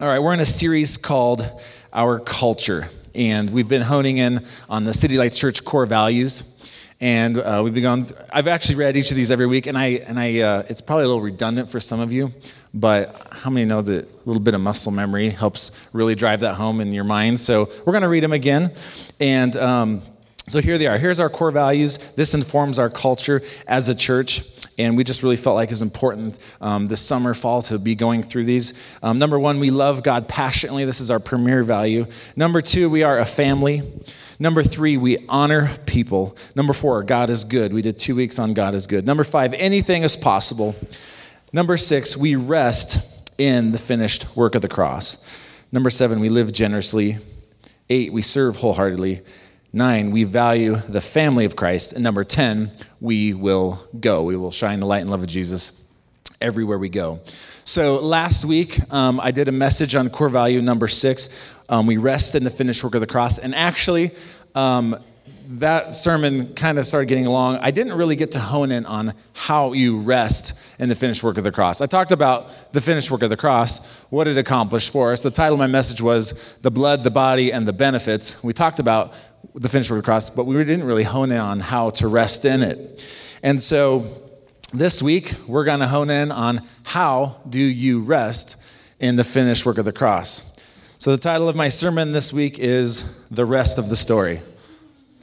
All right, we're in a series called Our Culture, and we've been honing in on the City Lights Church core values. And uh, we've. Th- I've actually read each of these every week, and I and I. Uh, it's probably a little redundant for some of you, but how many know that a little bit of muscle memory helps really drive that home in your mind? So we're going to read them again, and. Um, so here they are. Here's our core values. This informs our culture as a church and we just really felt like it's important um, this summer, fall to be going through these. Um, number one, we love God passionately. This is our premier value. Number two, we are a family. Number three, we honor people. Number four, God is good. We did two weeks on God is good. Number five, anything is possible. Number six, we rest in the finished work of the cross. Number seven, we live generously. Eight, we serve wholeheartedly. Nine, we value the family of Christ. And number 10, we will go. We will shine the light and love of Jesus everywhere we go. So last week, um, I did a message on core value number six. Um, we rest in the finished work of the cross. And actually, um, that sermon kind of started getting along. I didn't really get to hone in on how you rest in the finished work of the cross. I talked about the finished work of the cross, what it accomplished for us. The title of my message was The Blood, the Body, and the Benefits. We talked about the finished work of the cross, but we didn't really hone in on how to rest in it. And so this week, we're going to hone in on how do you rest in the finished work of the cross. So the title of my sermon this week is The Rest of the Story.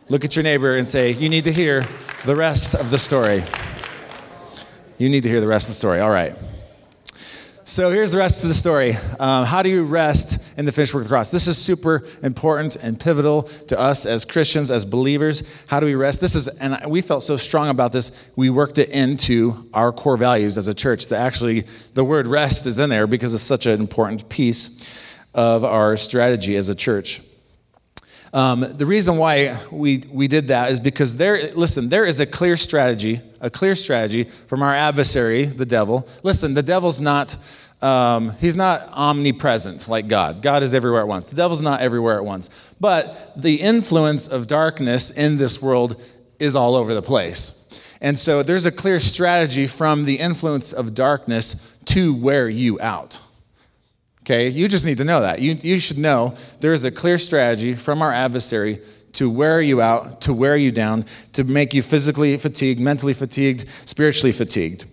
Look at your neighbor and say, You need to hear the rest of the story. You need to hear the rest of the story. All right. So here's the rest of the story. Um, how do you rest in the finished work of the cross? This is super important and pivotal to us as Christians, as believers. How do we rest? This is, and we felt so strong about this, we worked it into our core values as a church. That actually, the word rest is in there because it's such an important piece of our strategy as a church. Um, the reason why we, we did that is because there, listen, there is a clear strategy, a clear strategy from our adversary, the devil. Listen, the devil's not, um, he's not omnipresent like God. God is everywhere at once. The devil's not everywhere at once. But the influence of darkness in this world is all over the place. And so there's a clear strategy from the influence of darkness to wear you out. Okay, you just need to know that. You, you should know there is a clear strategy from our adversary to wear you out, to wear you down, to make you physically fatigued, mentally fatigued, spiritually fatigued.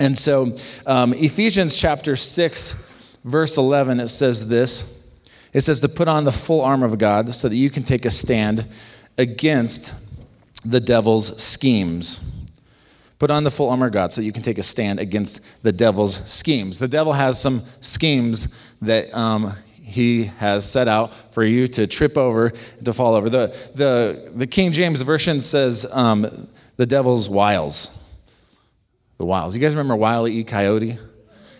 And so, um, Ephesians chapter 6, verse 11, it says this it says to put on the full armor of God so that you can take a stand against the devil's schemes. Put on the full armor of God so you can take a stand against the devil's schemes. The devil has some schemes that um, he has set out for you to trip over, to fall over. The, the, the King James Version says um, the devil's wiles. The wiles. You guys remember Wile E. Coyote?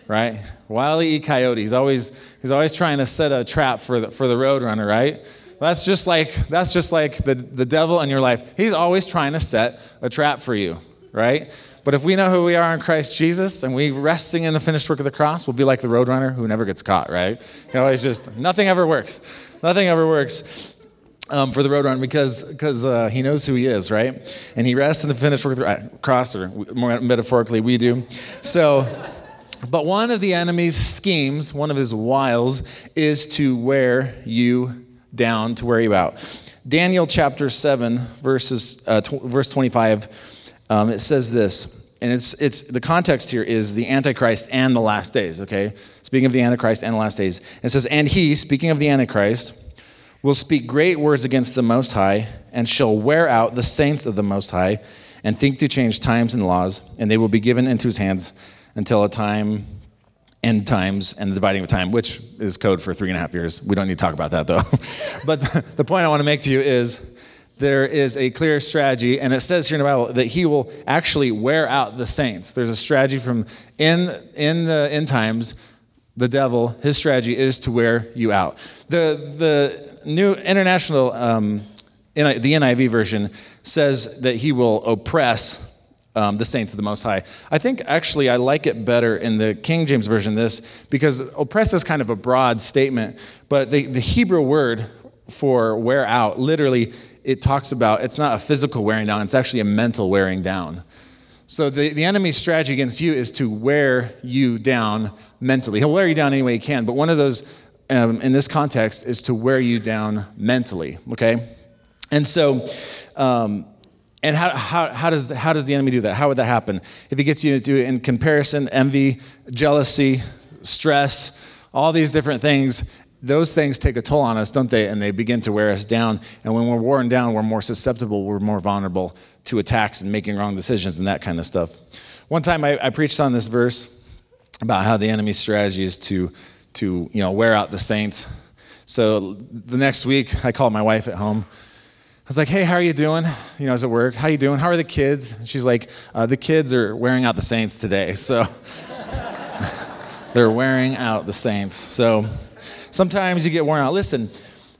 Right? Wile E. Coyote. He's always, he's always trying to set a trap for the, for the roadrunner, right? That's just like, that's just like the, the devil in your life. He's always trying to set a trap for you right? But if we know who we are in Christ Jesus and we resting in the finished work of the cross, we'll be like the roadrunner who never gets caught, right? You know, it's just nothing ever works. Nothing ever works. Um, for the roadrunner because because uh, he knows who he is, right? And he rests in the finished work of the cross, or more metaphorically, we do. So, but one of the enemy's schemes, one of his wiles, is to wear you down, to wear you out. Daniel chapter seven, verses uh, tw- verse twenty-five um, it says this, and it's, it's the context here is the Antichrist and the last days, okay? Speaking of the Antichrist and the last days. It says, And he, speaking of the Antichrist, will speak great words against the Most High, and shall wear out the saints of the Most High, and think to change times and laws, and they will be given into his hands until a time end times and the dividing of time, which is code for three and a half years. We don't need to talk about that though. but the point I want to make to you is there is a clear strategy, and it says here in the Bible that he will actually wear out the saints. There's a strategy from in, in the end times, the devil, his strategy is to wear you out. The, the New International, um, the NIV version, says that he will oppress um, the saints of the Most High. I think actually I like it better in the King James Version, this, because oppress is kind of a broad statement, but the, the Hebrew word for wear out literally it talks about it's not a physical wearing down, it's actually a mental wearing down. So the, the enemy's strategy against you is to wear you down mentally. He'll wear you down any way he can, but one of those um, in this context is to wear you down mentally, okay? And so, um, and how, how, how, does, how does the enemy do that? How would that happen? If he gets you to do it in comparison, envy, jealousy, stress, all these different things, those things take a toll on us, don't they? And they begin to wear us down. And when we're worn down, we're more susceptible, we're more vulnerable to attacks and making wrong decisions and that kind of stuff. One time I, I preached on this verse about how the enemy's strategy is to, to you know, wear out the saints. So the next week, I called my wife at home. I was like, "Hey, how are you doing? You know, I was at work. How you doing? How are the kids?" And she's like, uh, "The kids are wearing out the saints today." So they're wearing out the saints. So sometimes you get worn out. Listen,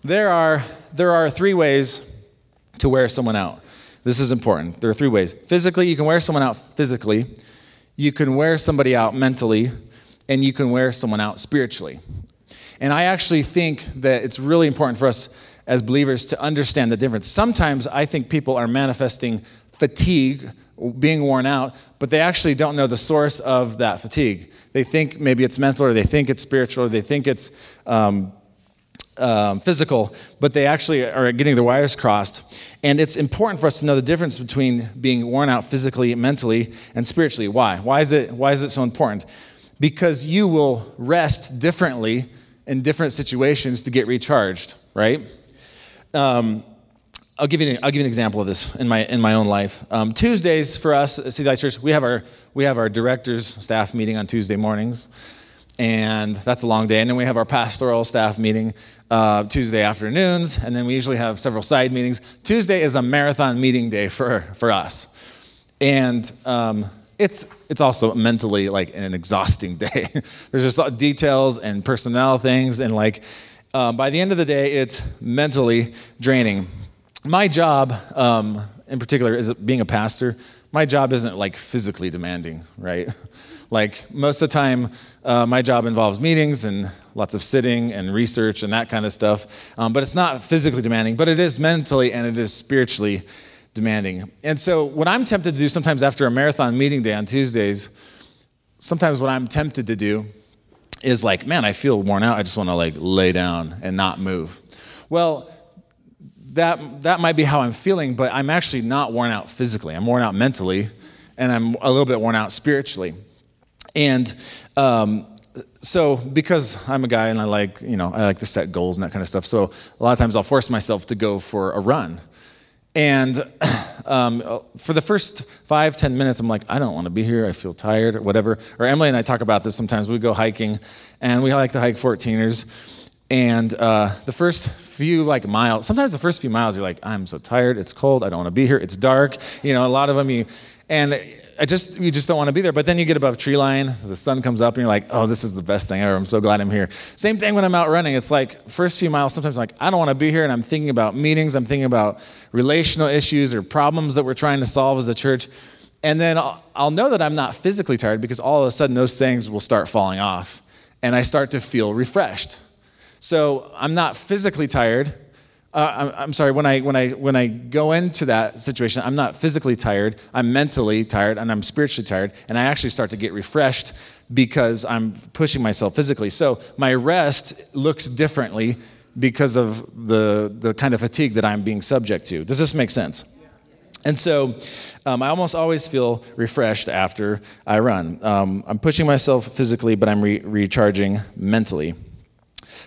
there are there are three ways to wear someone out. This is important. There are three ways. Physically, you can wear someone out physically, you can wear somebody out mentally, and you can wear someone out spiritually. And I actually think that it's really important for us as believers to understand the difference. Sometimes I think people are manifesting fatigue, being worn out, but they actually don't know the source of that fatigue. They think maybe it's mental, or they think it's spiritual, or they think it's um, um, physical, but they actually are getting their wires crossed. And it's important for us to know the difference between being worn out physically, mentally, and spiritually. Why? Why is it, why is it so important? Because you will rest differently in different situations to get recharged, right? Um, I'll give you an, I'll give you an example of this in my in my own life. Um, Tuesdays for us at City Light Church, we have our we have our directors staff meeting on Tuesday mornings, and that's a long day. And then we have our pastoral staff meeting uh, Tuesday afternoons, and then we usually have several side meetings. Tuesday is a marathon meeting day for for us, and um, it's it's also mentally like an exhausting day. There's just details and personnel things, and like um, by the end of the day, it's mentally draining. My job, um, in particular, is being a pastor. My job isn't like physically demanding, right? like most of the time, uh, my job involves meetings and lots of sitting and research and that kind of stuff. Um, but it's not physically demanding, but it is mentally and it is spiritually demanding. And so, what I'm tempted to do sometimes after a marathon meeting day on Tuesdays, sometimes what I'm tempted to do is like, man, I feel worn out. I just want to like lay down and not move. Well, that, that might be how I'm feeling, but I'm actually not worn out physically. I'm worn out mentally, and I'm a little bit worn out spiritually. And um, so, because I'm a guy and I like, you know, I like to set goals and that kind of stuff, so a lot of times I'll force myself to go for a run. And um, for the first five, ten minutes, I'm like, I don't want to be here. I feel tired or whatever. Or Emily and I talk about this sometimes. We go hiking, and we like to hike 14ers. And uh, the first few like miles, sometimes the first few miles, you're like, I'm so tired. It's cold. I don't want to be here. It's dark. You know, a lot of them you, and I just you just don't want to be there. But then you get above tree line, the sun comes up, and you're like, oh, this is the best thing ever. I'm so glad I'm here. Same thing when I'm out running. It's like first few miles, sometimes I'm like, I don't want to be here, and I'm thinking about meetings. I'm thinking about relational issues or problems that we're trying to solve as a church. And then I'll, I'll know that I'm not physically tired because all of a sudden those things will start falling off, and I start to feel refreshed. So I'm not physically tired uh, I'm, I'm, sorry, when I, when, I, when I go into that situation, I'm not physically tired, I'm mentally tired, and I'm spiritually tired, and I actually start to get refreshed because I'm pushing myself physically. So my rest looks differently because of the, the kind of fatigue that I'm being subject to. Does this make sense? And so um, I almost always feel refreshed after I run. Um, I'm pushing myself physically, but I'm re- recharging mentally.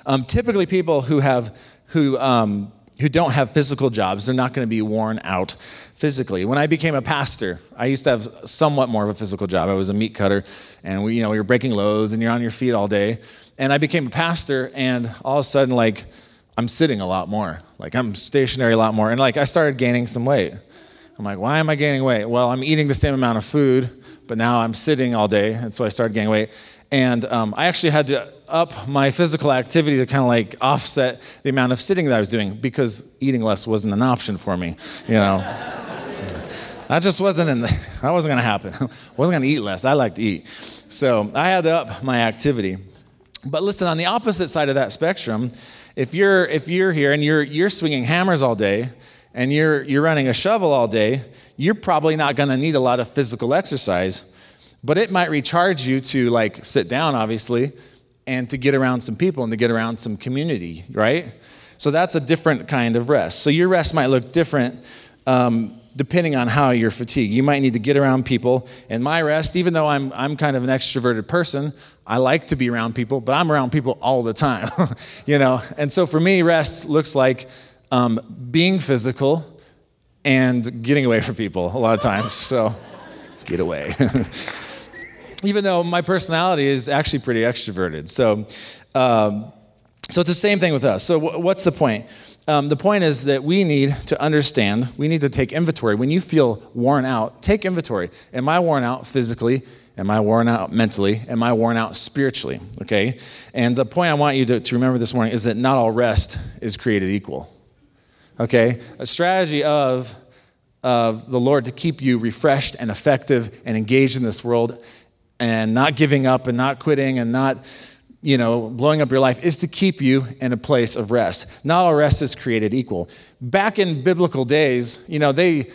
Um, typically, people who have who um, who don't have physical jobs, they're not going to be worn out physically. When I became a pastor, I used to have somewhat more of a physical job. I was a meat cutter, and we, you know, we were breaking loads, and you're on your feet all day. And I became a pastor, and all of a sudden, like, I'm sitting a lot more. Like, I'm stationary a lot more. And, like, I started gaining some weight. I'm like, why am I gaining weight? Well, I'm eating the same amount of food, but now I'm sitting all day, and so I started gaining weight. And um, I actually had to up my physical activity to kind of like offset the amount of sitting that I was doing because eating less wasn't an option for me, you know. that just wasn't in the, that wasn't going to happen. I wasn't going to eat less. I like to eat. So I had to up my activity. But listen, on the opposite side of that spectrum, if you're if you're here and you're you're swinging hammers all day and you're, you're running a shovel all day, you're probably not going to need a lot of physical exercise, but it might recharge you to like sit down, obviously, and to get around some people and to get around some community, right? So that's a different kind of rest. So your rest might look different um, depending on how you're fatigued. You might need to get around people. And my rest, even though I'm, I'm kind of an extroverted person, I like to be around people, but I'm around people all the time, you know? And so for me, rest looks like um, being physical and getting away from people a lot of times. So get away. Even though my personality is actually pretty extroverted. So, um, so it's the same thing with us. So, w- what's the point? Um, the point is that we need to understand, we need to take inventory. When you feel worn out, take inventory. Am I worn out physically? Am I worn out mentally? Am I worn out spiritually? Okay? And the point I want you to, to remember this morning is that not all rest is created equal okay? A strategy of, of the Lord to keep you refreshed and effective and engaged in this world and not giving up and not quitting and not you know blowing up your life is to keep you in a place of rest not all rest is created equal back in biblical days you know they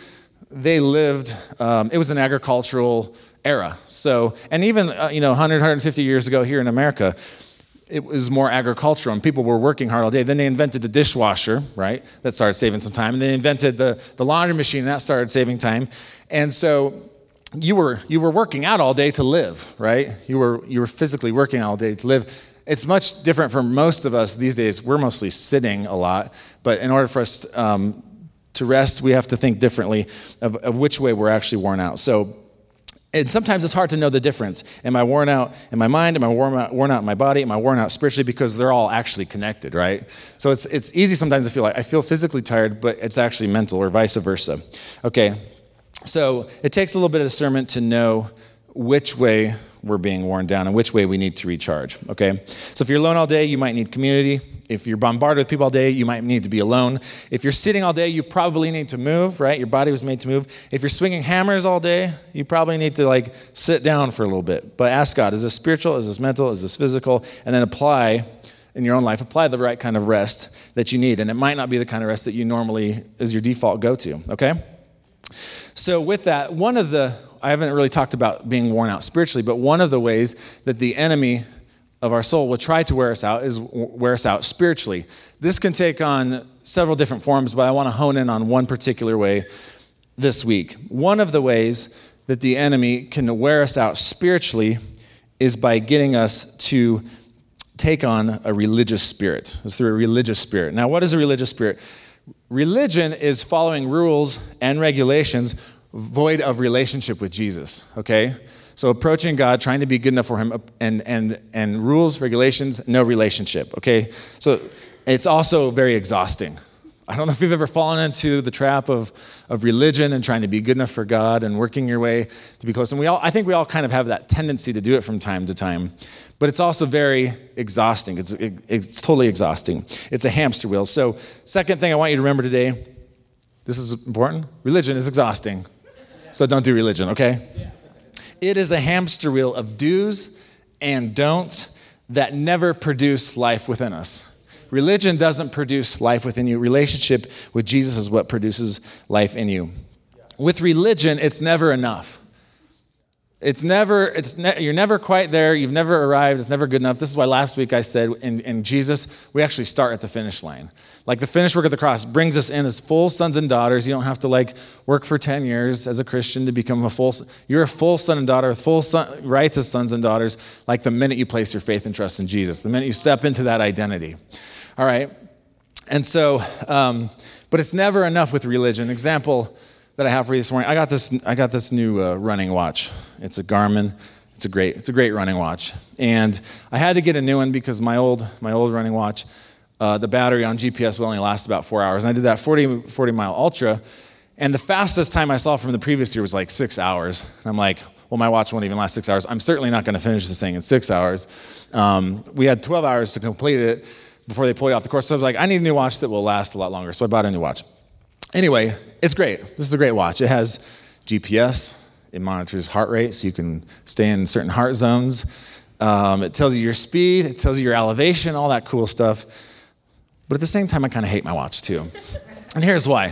they lived um, it was an agricultural era so and even uh, you know 100 150 years ago here in america it was more agricultural and people were working hard all day. Then they invented the dishwasher, right? That started saving some time. And they invented the, the laundry machine, and that started saving time. And so you were, you were working out all day to live, right? You were, you were physically working all day to live. It's much different for most of us these days. We're mostly sitting a lot. But in order for us um, to rest, we have to think differently of, of which way we're actually worn out. So and sometimes it's hard to know the difference. Am I worn out in my mind? Am I worn out, worn out in my body? Am I worn out spiritually? Because they're all actually connected, right? So it's, it's easy sometimes to feel like I feel physically tired, but it's actually mental or vice versa. Okay, so it takes a little bit of discernment to know which way we're being worn down and which way we need to recharge. Okay? So if you're alone all day, you might need community. If you're bombarded with people all day, you might need to be alone. If you're sitting all day, you probably need to move, right? Your body was made to move. If you're swinging hammers all day, you probably need to like sit down for a little bit. But ask God, is this spiritual? Is this mental? Is this physical? And then apply in your own life, apply the right kind of rest that you need. And it might not be the kind of rest that you normally is your default go to, okay? So with that, one of the I haven't really talked about being worn out spiritually, but one of the ways that the enemy of our soul will try to wear us out is wear us out spiritually. This can take on several different forms, but I want to hone in on one particular way this week. One of the ways that the enemy can wear us out spiritually is by getting us to take on a religious spirit. It's through a religious spirit. Now, what is a religious spirit? Religion is following rules and regulations void of relationship with Jesus, okay? So approaching God, trying to be good enough for him, and, and, and rules, regulations, no relationship, okay? So it's also very exhausting. I don't know if you've ever fallen into the trap of, of religion and trying to be good enough for God and working your way to be close. And we all, I think we all kind of have that tendency to do it from time to time. But it's also very exhausting. It's, it, it's totally exhausting. It's a hamster wheel. So, second thing I want you to remember today this is important religion is exhausting. So don't do religion, okay? It is a hamster wheel of do's and don'ts that never produce life within us. Religion doesn't produce life within you. Relationship with Jesus is what produces life in you. With religion, it's never enough. It's never, it's ne- you're never quite there. You've never arrived. It's never good enough. This is why last week I said in, in Jesus, we actually start at the finish line. Like the finished work of the cross brings us in as full sons and daughters. You don't have to like work for 10 years as a Christian to become a full, you're a full son and daughter with full son, rights as sons and daughters, like the minute you place your faith and trust in Jesus, the minute you step into that identity. All right? And so, um, but it's never enough with religion. Example, that I have for you this morning. I got this. I got this new uh, running watch. It's a Garmin. It's a great. It's a great running watch. And I had to get a new one because my old my old running watch, uh, the battery on GPS will only last about four hours. And I did that 40, 40 mile ultra, and the fastest time I saw from the previous year was like six hours. And I'm like, well, my watch won't even last six hours. I'm certainly not going to finish this thing in six hours. Um, we had 12 hours to complete it before they pull you off the course. So I was like, I need a new watch that will last a lot longer. So I bought a new watch. Anyway, it's great. This is a great watch. It has GPS, it monitors heart rate so you can stay in certain heart zones. Um, it tells you your speed, it tells you your elevation, all that cool stuff. But at the same time, I kind of hate my watch too. And here's why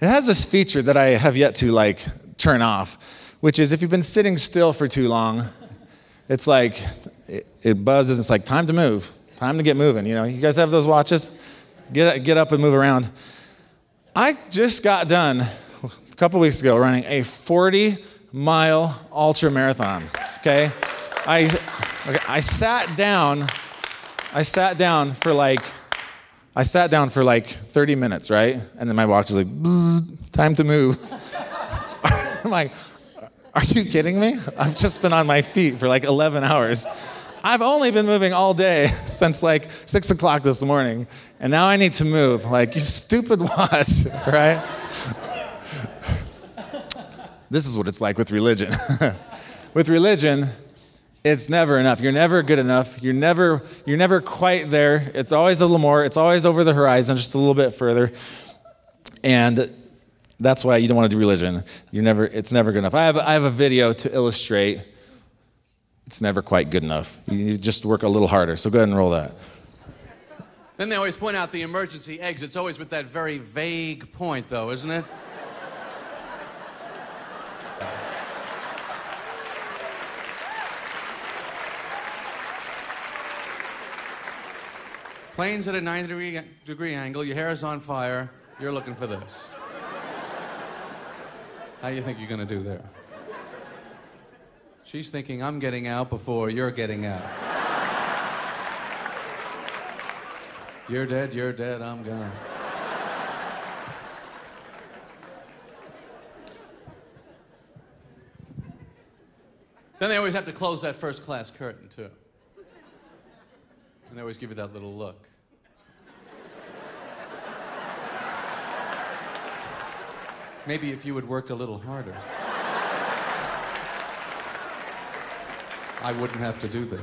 It has this feature that I have yet to like turn off, which is if you've been sitting still for too long, it's like it, it buzzes. It's like time to move, time to get moving. You know, you guys have those watches? Get get up and move around. I just got done a couple weeks ago running a 40 mile ultra marathon. Okay, I okay, I sat down. I sat down for like I sat down for like 30 minutes, right? And then my watch is like, Bzz, time to move. I'm like, are you kidding me? I've just been on my feet for like 11 hours. I've only been moving all day since like six o'clock this morning, and now I need to move. Like, you stupid watch, right? this is what it's like with religion. with religion, it's never enough. You're never good enough. You're never you're never quite there. It's always a little more. It's always over the horizon, just a little bit further. And that's why you don't want to do religion. You're never it's never good enough. I have I have a video to illustrate it's never quite good enough. You just work a little harder. So go ahead and roll that. Then they always point out the emergency exits, always with that very vague point, though, isn't it? Plane's at a 90 degree, degree angle, your hair is on fire, you're looking for this. How do you think you're going to do there? She's thinking, I'm getting out before you're getting out. you're dead, you're dead, I'm gone. Then they always have to close that first class curtain, too. And they always give you that little look. Maybe if you had worked a little harder, I wouldn't have to do this.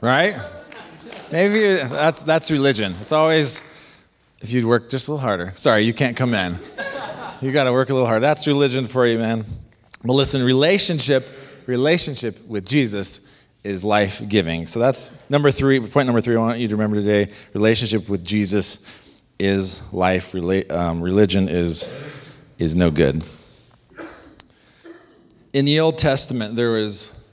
Right? Maybe that's that's religion. It's always if you'd work just a little harder. Sorry, you can't come in. You got to work a little harder. That's religion for you, man. But listen, relationship, relationship with Jesus is life giving. So that's number three. Point number three. I want you to remember today: relationship with Jesus is life. Um, religion is is no good. In the Old Testament, there was,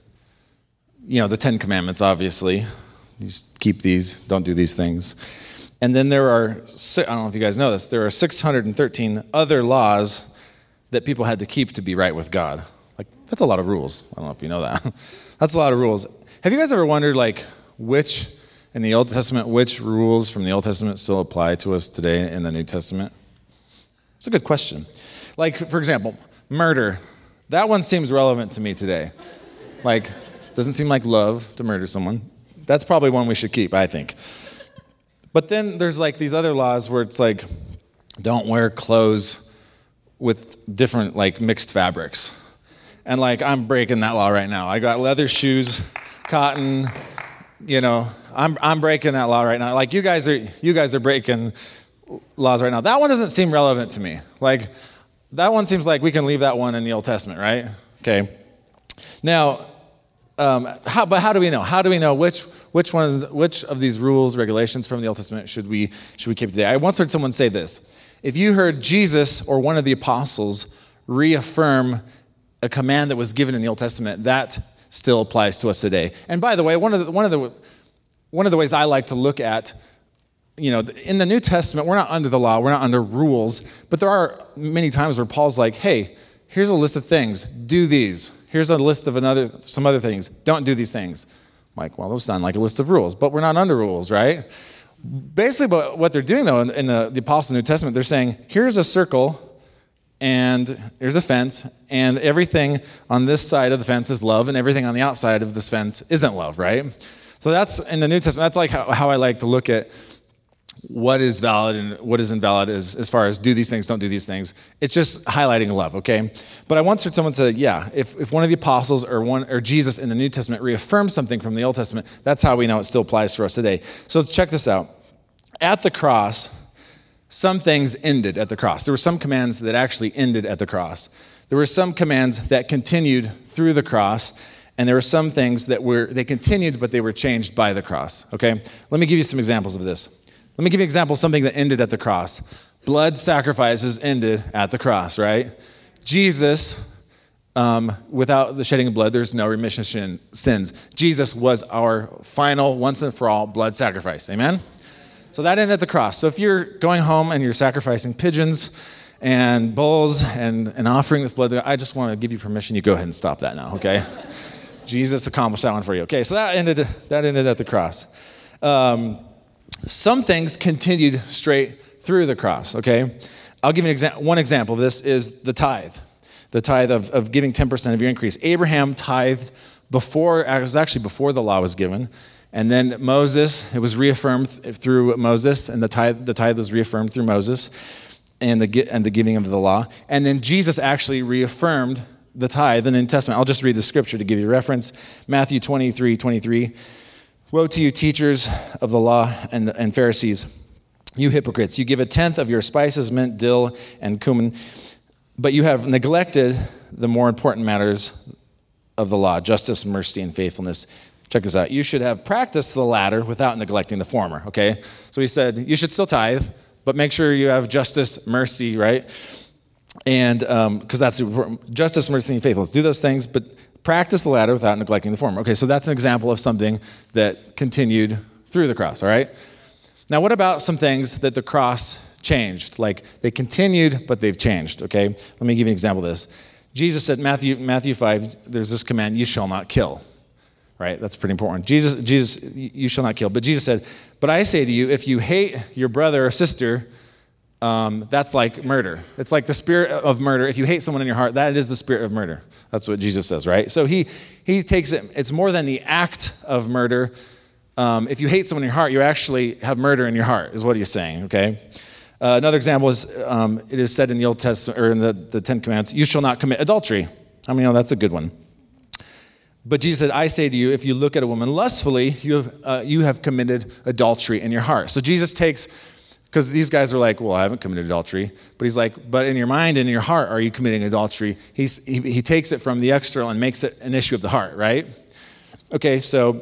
you know, the Ten Commandments. Obviously, you just keep these. Don't do these things. And then there are, I don't know if you guys know this, there are 613 other laws that people had to keep to be right with God. Like, that's a lot of rules. I don't know if you know that. that's a lot of rules. Have you guys ever wondered, like, which, in the Old Testament, which rules from the Old Testament still apply to us today in the New Testament? It's a good question. Like, for example, murder. That one seems relevant to me today. Like, doesn't seem like love to murder someone. That's probably one we should keep, I think. But then there's like these other laws where it's like, don't wear clothes with different like mixed fabrics. And like I'm breaking that law right now. I got leather shoes, cotton, you know, I'm I'm breaking that law right now. Like you guys are you guys are breaking laws right now. That one doesn't seem relevant to me. Like that one seems like we can leave that one in the Old Testament, right? Okay. Now, um, how, but how do we know? How do we know which which ones, which of these rules, regulations from the Old Testament should we should we keep today? I once heard someone say this: If you heard Jesus or one of the apostles reaffirm a command that was given in the Old Testament, that still applies to us today. And by the way, one of the, one of the one of the ways I like to look at you know, in the New Testament, we're not under the law, we're not under rules, but there are many times where Paul's like, hey, here's a list of things, do these. Here's a list of another, some other things, don't do these things like, well, those sound like a list of rules, but we're not under rules, right? Basically, what they're doing, though, in the, the Apostle New Testament, they're saying, here's a circle, and there's a fence, and everything on this side of the fence is love, and everything on the outside of this fence isn't love, right? So that's in the New Testament, that's like how, how I like to look at what is valid and what is invalid as, as far as do these things, don't do these things. It's just highlighting love, okay? But I once heard someone say, yeah, if, if one of the apostles or one or Jesus in the New Testament reaffirms something from the Old Testament, that's how we know it still applies for us today. So let's check this out. At the cross, some things ended at the cross. There were some commands that actually ended at the cross. There were some commands that continued through the cross, and there were some things that were they continued but they were changed by the cross okay? Let me give you some examples of this. Let me give you an example of something that ended at the cross. Blood sacrifices ended at the cross right? Jesus um, without the shedding of blood there's no remission of sins. Jesus was our final once and for all blood sacrifice amen so that ended at the cross so if you're going home and you're sacrificing pigeons and bulls and, and offering this blood i just want to give you permission you go ahead and stop that now okay Jesus accomplished that one for you. Okay, so that ended, that ended at the cross. Um, some things continued straight through the cross, okay? I'll give you an exa- one example this is the tithe, the tithe of, of giving 10% of your increase. Abraham tithed before, it was actually before the law was given. And then Moses, it was reaffirmed through Moses, and the tithe, the tithe was reaffirmed through Moses and the, and the giving of the law. And then Jesus actually reaffirmed the tithe in the New Testament. I'll just read the scripture to give you reference. Matthew 23 23. Woe to you, teachers of the law and, and Pharisees, you hypocrites! You give a tenth of your spices, mint, dill, and cumin, but you have neglected the more important matters of the law justice, mercy, and faithfulness. Check this out. You should have practiced the latter without neglecting the former, okay? So he said, you should still tithe, but make sure you have justice, mercy, right? and because um, that's important. Justice, mercy, and faithfulness. Do those things, but practice the latter without neglecting the former. Okay, so that's an example of something that continued through the cross, all right? Now, what about some things that the cross changed? Like they continued, but they've changed, okay? Let me give you an example of this. Jesus said, Matthew, Matthew 5, there's this command, you shall not kill. Right? That's pretty important. Jesus, Jesus, you shall not kill. But Jesus said, But I say to you, if you hate your brother or sister, um, that's like murder. It's like the spirit of murder. If you hate someone in your heart, that is the spirit of murder. That's what Jesus says, right? So he, he takes it, it's more than the act of murder. Um, if you hate someone in your heart, you actually have murder in your heart, is what he's saying, okay? Uh, another example is um, it is said in the Old Testament, or in the, the Ten Commandments, you shall not commit adultery. How many know that's a good one? But Jesus said, I say to you, if you look at a woman lustfully, you have, uh, you have committed adultery in your heart. So Jesus takes because these guys are like, well, I haven't committed adultery. But he's like, but in your mind and in your heart, are you committing adultery? He's, he, he takes it from the external and makes it an issue of the heart, right? Okay, so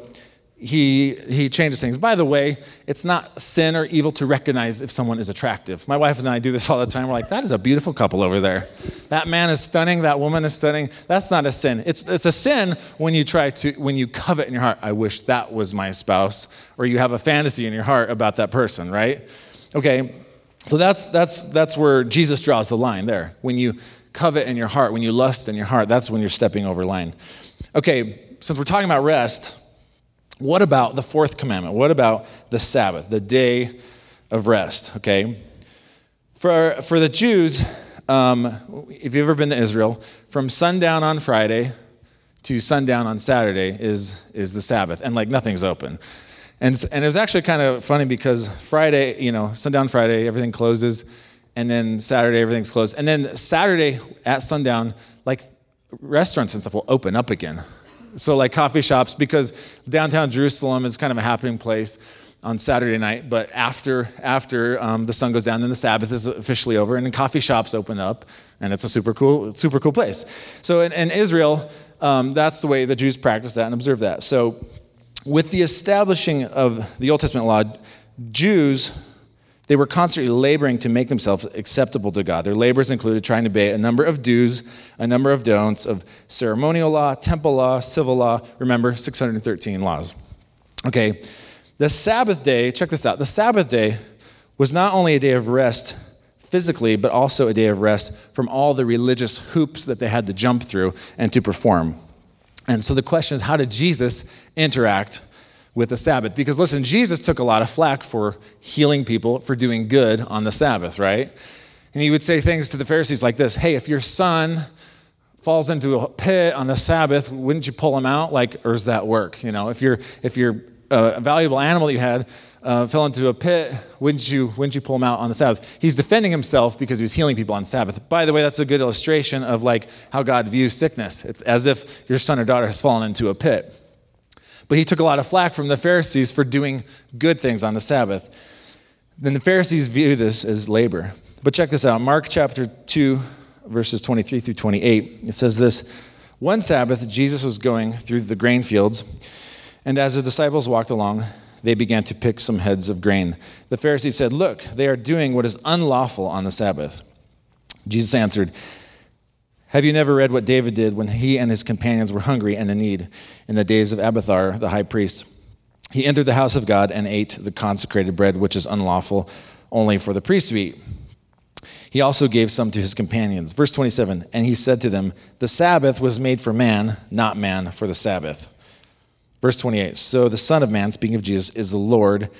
he, he changes things. By the way, it's not sin or evil to recognize if someone is attractive. My wife and I do this all the time. We're like, that is a beautiful couple over there. That man is stunning. That woman is stunning. That's not a sin. It's, it's a sin when you try to, when you covet in your heart, I wish that was my spouse, or you have a fantasy in your heart about that person, right? Okay, so that's, that's, that's where Jesus draws the line there. When you covet in your heart, when you lust in your heart, that's when you're stepping over line. Okay, since we're talking about rest, what about the fourth commandment? What about the Sabbath, the day of rest? Okay, for, for the Jews, um, if you've ever been to Israel, from sundown on Friday to sundown on Saturday is, is the Sabbath, and like nothing's open. And, and it was actually kind of funny because Friday, you know, sundown Friday, everything closes. And then Saturday, everything's closed. And then Saturday at sundown, like restaurants and stuff will open up again. So, like coffee shops, because downtown Jerusalem is kind of a happening place on Saturday night, but after after um, the sun goes down, then the Sabbath is officially over, and then coffee shops open up, and it's a super cool super cool place. So in, in Israel, um, that's the way the Jews practice that and observe that. So with the establishing of the Old Testament law, Jews, they were constantly laboring to make themselves acceptable to God. Their labors included trying to obey a number of do's, a number of don'ts of ceremonial law, temple law, civil law. Remember, 613 laws. Okay, the Sabbath day, check this out. The Sabbath day was not only a day of rest physically, but also a day of rest from all the religious hoops that they had to jump through and to perform. And so the question is, how did Jesus interact with the Sabbath? Because listen, Jesus took a lot of flack for healing people, for doing good on the Sabbath, right? And he would say things to the Pharisees like this Hey, if your son falls into a pit on the Sabbath, wouldn't you pull him out? Like, or does that work? You know, if you're if you're a valuable animal that you had uh, fell into a pit, wouldn't you, wouldn't you pull him out on the Sabbath? He's defending himself because he was healing people on Sabbath. By the way, that's a good illustration of like how God views sickness. It's as if your son or daughter has fallen into a pit. But he took a lot of flack from the Pharisees for doing good things on the Sabbath. Then the Pharisees view this as labor. But check this out Mark chapter 2, verses 23 through 28. It says this One Sabbath, Jesus was going through the grain fields, and as his disciples walked along, they began to pick some heads of grain. The Pharisees said, Look, they are doing what is unlawful on the Sabbath. Jesus answered, Have you never read what David did when he and his companions were hungry and in need in the days of Abiathar, the high priest? He entered the house of God and ate the consecrated bread, which is unlawful only for the priest to eat. He also gave some to his companions. Verse 27 And he said to them, The Sabbath was made for man, not man for the Sabbath. Verse 28 So the Son of Man, speaking of Jesus, is the Lord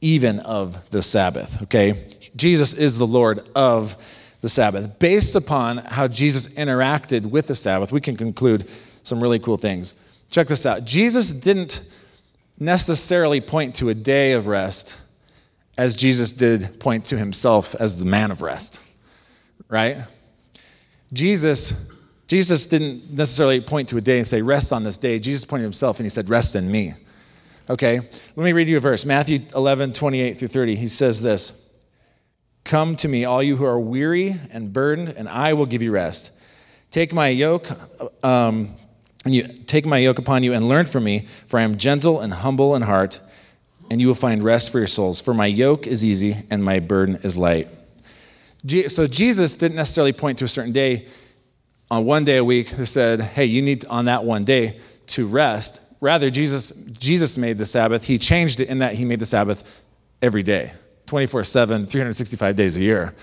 even of the Sabbath. Okay? Jesus is the Lord of the Sabbath. Based upon how Jesus interacted with the Sabbath, we can conclude some really cool things. Check this out Jesus didn't necessarily point to a day of rest as Jesus did point to himself as the man of rest right? Jesus, Jesus didn't necessarily point to a day and say, rest on this day. Jesus pointed himself and he said, rest in me. Okay? Let me read you a verse. Matthew 11, 28 through 30. He says this Come to me, all you who are weary and burdened, and I will give you rest. Take my yoke, um, and you take my yoke upon you and learn from me, for I am gentle and humble in heart, and you will find rest for your souls. For my yoke is easy and my burden is light. So Jesus didn't necessarily point to a certain day on one day a week who said, hey, you need on that one day to rest. Rather, Jesus, Jesus made the Sabbath. He changed it in that he made the Sabbath every day, 24 7, 365 days a year.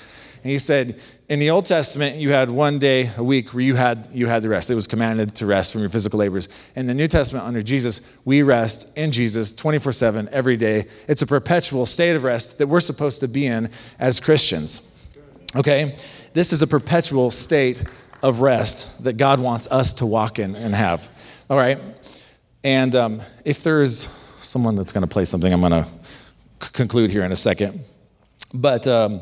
And he said, in the Old Testament, you had one day a week where you had, you had the rest. It was commanded to rest from your physical labors. In the New Testament, under Jesus, we rest in Jesus 24 7 every day. It's a perpetual state of rest that we're supposed to be in as Christians. Okay? This is a perpetual state of rest that God wants us to walk in and have. All right? And um, if there's someone that's going to play something, I'm going to conclude here in a second. But um,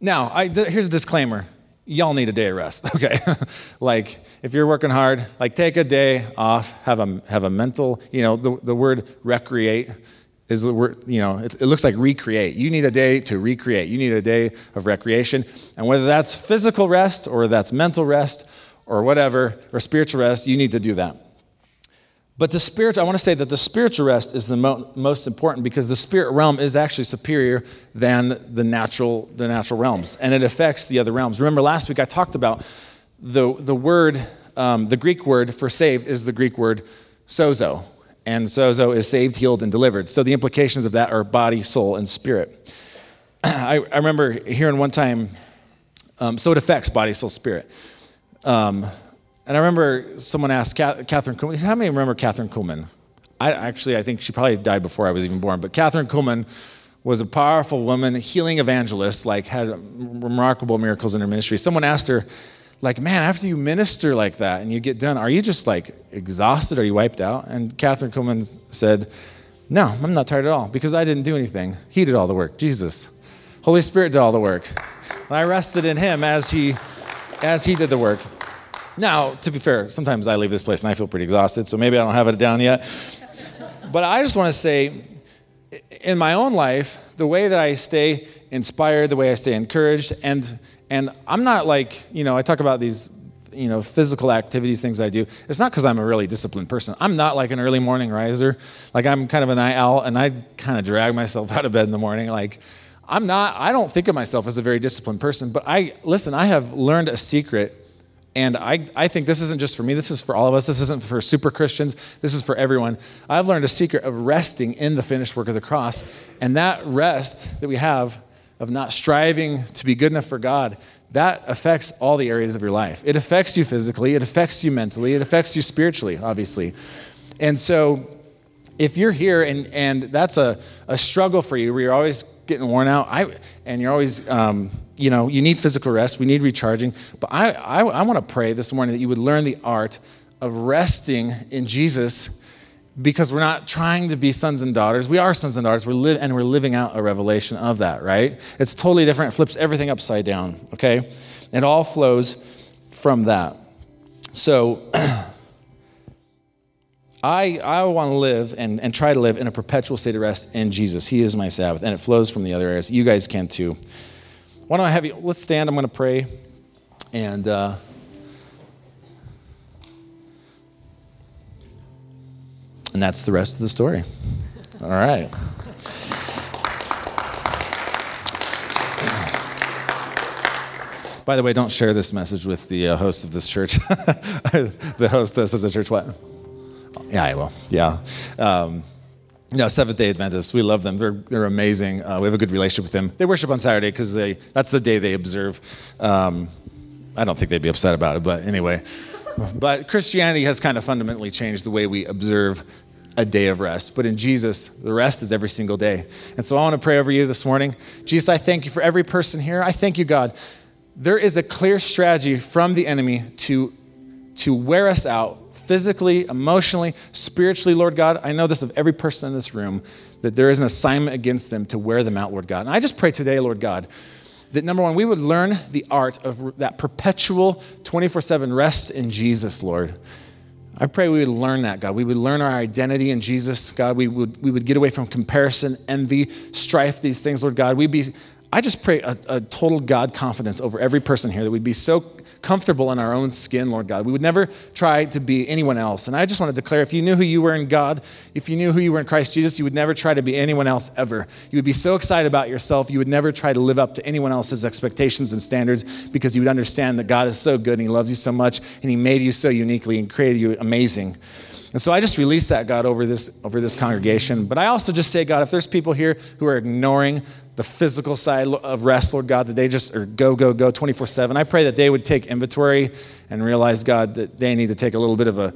now, I, th- here's a disclaimer y'all need a day of rest, okay? like, if you're working hard, like, take a day off, have a, have a mental, you know, the, the word recreate is the word, you know, it, it, looks like recreate. You need a day to recreate. You need a day of recreation. And whether that's physical rest or that's mental rest or whatever, or spiritual rest, you need to do that. But the spirit, I want to say that the spiritual rest is the mo- most important because the spirit realm is actually superior than the natural, the natural realms, and it affects the other realms. Remember last week I talked about the, the word, um, the Greek word for saved is the Greek word sozo, and sozo is saved, healed, and delivered. So the implications of that are body, soul, and spirit. I, I remember hearing one time, um, so it affects body, soul, spirit. Um, and I remember someone asked Kathryn Kuhlman, how many remember Kathryn Kuhlman? I actually, I think she probably died before I was even born, but Kathryn Kuhlman was a powerful woman, healing evangelist, like had remarkable miracles in her ministry. Someone asked her, like, man, after you minister like that and you get done, are you just like exhausted? Are you wiped out? And Kathryn Kuhlman said, no, I'm not tired at all because I didn't do anything. He did all the work, Jesus. Holy Spirit did all the work. And I rested in him as he, as he did the work. Now, to be fair, sometimes I leave this place and I feel pretty exhausted, so maybe I don't have it down yet. But I just want to say, in my own life, the way that I stay inspired, the way I stay encouraged, and and I'm not like, you know, I talk about these, you know, physical activities, things I do. It's not because I'm a really disciplined person. I'm not like an early morning riser. Like I'm kind of a night owl, and I kind of drag myself out of bed in the morning. Like I'm not. I don't think of myself as a very disciplined person. But I listen. I have learned a secret. And I, I think this isn't just for me, this is for all of us. This isn't for super Christians, this is for everyone. I've learned a secret of resting in the finished work of the cross. And that rest that we have of not striving to be good enough for God, that affects all the areas of your life. It affects you physically, it affects you mentally, it affects you spiritually, obviously. And so, if you're here and, and that's a, a struggle for you where you're always getting worn out I, and you're always, um, you know, you need physical rest, we need recharging. But I, I, I want to pray this morning that you would learn the art of resting in Jesus because we're not trying to be sons and daughters. We are sons and daughters, we're li- and we're living out a revelation of that, right? It's totally different. It flips everything upside down, okay? It all flows from that. So, I, I want to live and, and try to live in a perpetual state of rest in Jesus. He is my Sabbath, and it flows from the other areas. You guys can too. Why don't I have you? Let's stand. I'm going to pray. And. Uh, And that's the rest of the story. All right. By the way, don't share this message with the uh, host of this church. the hostess of the church, what? Yeah, I will. Yeah. Um, no, Seventh Day Adventists. We love them. They're they're amazing. Uh, we have a good relationship with them. They worship on Saturday because they that's the day they observe. Um, I don't think they'd be upset about it, but anyway. But Christianity has kind of fundamentally changed the way we observe a day of rest. But in Jesus, the rest is every single day. And so I want to pray over you this morning. Jesus, I thank you for every person here. I thank you, God. There is a clear strategy from the enemy to, to wear us out physically, emotionally, spiritually, Lord God. I know this of every person in this room, that there is an assignment against them to wear them out, Lord God. And I just pray today, Lord God, that number one, we would learn the art of that perpetual 24 7 rest in Jesus, Lord. I pray we would learn that, God. We would learn our identity in Jesus, God. We would, we would get away from comparison, envy, strife, these things, Lord God. We'd be, I just pray a, a total God confidence over every person here that we'd be so comfortable in our own skin, Lord God. We would never try to be anyone else. And I just want to declare if you knew who you were in God, if you knew who you were in Christ Jesus, you would never try to be anyone else ever. You would be so excited about yourself, you would never try to live up to anyone else's expectations and standards because you would understand that God is so good and He loves you so much and He made you so uniquely and created you amazing. And so I just release that, God, over this, over this congregation. But I also just say, God, if there's people here who are ignoring the physical side of rest, Lord God, that they just are go, go, go 24 7, I pray that they would take inventory and realize, God, that they need to take a little bit of a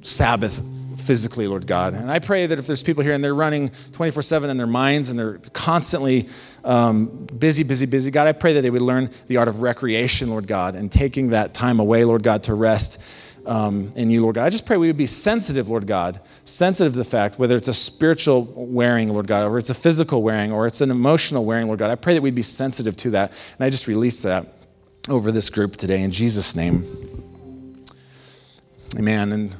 Sabbath physically, Lord God. And I pray that if there's people here and they're running 24 7 in their minds and they're constantly um, busy, busy, busy, God, I pray that they would learn the art of recreation, Lord God, and taking that time away, Lord God, to rest um, in you, Lord God. I just pray we would be sensitive, Lord God, sensitive to the fact, whether it's a spiritual wearing, Lord God, or it's a physical wearing, or it's an emotional wearing, Lord God. I pray that we'd be sensitive to that. And I just release that over this group today in Jesus' name. Amen. And